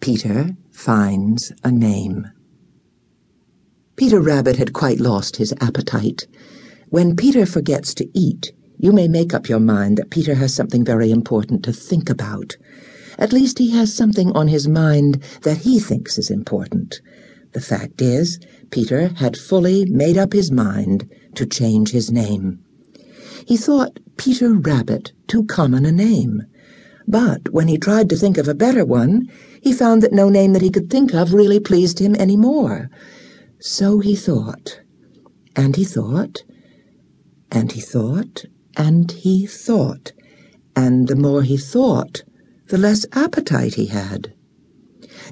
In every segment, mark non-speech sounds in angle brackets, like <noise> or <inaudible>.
Peter finds a name. Peter Rabbit had quite lost his appetite. When Peter forgets to eat, you may make up your mind that Peter has something very important to think about. At least he has something on his mind that he thinks is important. The fact is, Peter had fully made up his mind to change his name. He thought Peter Rabbit too common a name. But when he tried to think of a better one, he found that no name that he could think of really pleased him any more. So he thought, and he thought, and he thought, and he thought, and the more he thought, the less appetite he had.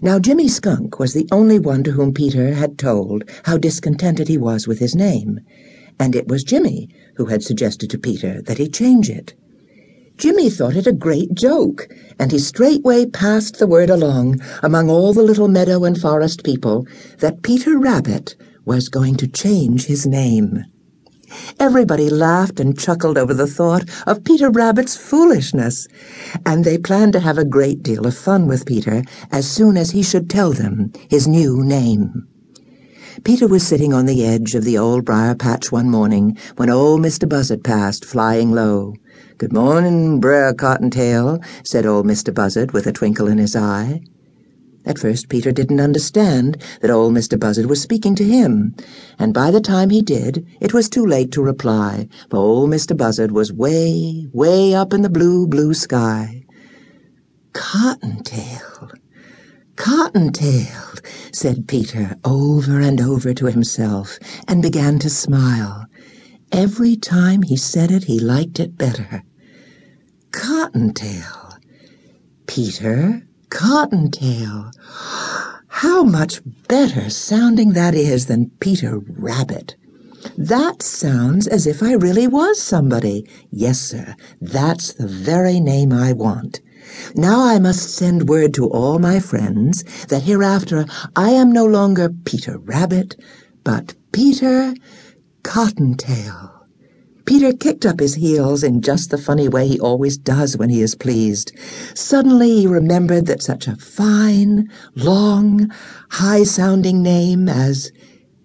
Now Jimmy Skunk was the only one to whom Peter had told how discontented he was with his name, and it was Jimmy who had suggested to Peter that he change it. Jimmy thought it a great joke, and he straightway passed the word along among all the little meadow and forest people that Peter Rabbit was going to change his name. Everybody laughed and chuckled over the thought of Peter Rabbit's foolishness, and they planned to have a great deal of fun with Peter as soon as he should tell them his new name. Peter was sitting on the edge of the old briar patch one morning when old Mr. Buzzard passed, flying low. Good morning, Brer Cottontail, said old Mr. Buzzard with a twinkle in his eye. At first Peter didn't understand that old Mr. Buzzard was speaking to him, and by the time he did, it was too late to reply, for old Mr. Buzzard was way, way up in the blue, blue sky. Cottontail, Cottontail, said Peter over and over to himself, and began to smile. Every time he said it, he liked it better. Cottontail. Peter Cottontail. How much better sounding that is than Peter Rabbit. That sounds as if I really was somebody. Yes, sir, that's the very name I want. Now I must send word to all my friends that hereafter I am no longer Peter Rabbit, but Peter Cottontail. Peter kicked up his heels in just the funny way he always does when he is pleased. Suddenly he remembered that such a fine, long, high-sounding name as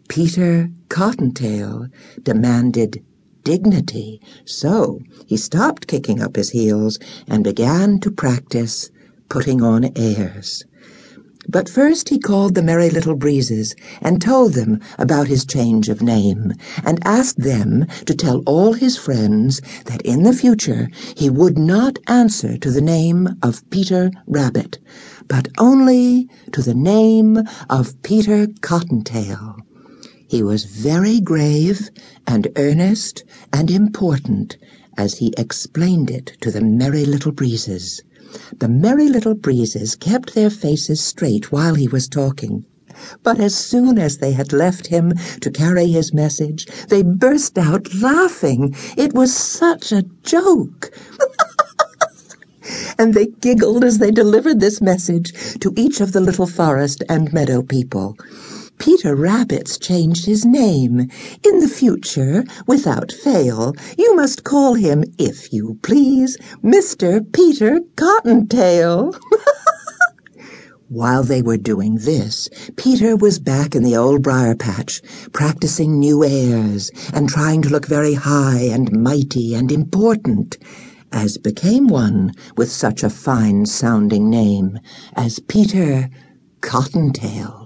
Peter Cottontail demanded dignity. So he stopped kicking up his heels and began to practice putting on airs. But first he called the Merry Little Breezes and told them about his change of name, and asked them to tell all his friends that in the future he would not answer to the name of Peter Rabbit, but only to the name of Peter Cottontail. He was very grave and earnest and important as he explained it to the Merry Little Breezes. The Merry Little Breezes kept their faces straight while he was talking. But as soon as they had left him to carry his message, they burst out laughing. It was such a joke. <laughs> and they giggled as they delivered this message to each of the little forest and meadow people. Peter Rabbit's changed his name. In the future, without fail, you must call him, if you please, Mr. Peter Cottontail. <laughs> While they were doing this, Peter was back in the old briar patch, practicing new airs and trying to look very high and mighty and important, as became one with such a fine-sounding name as Peter Cottontail.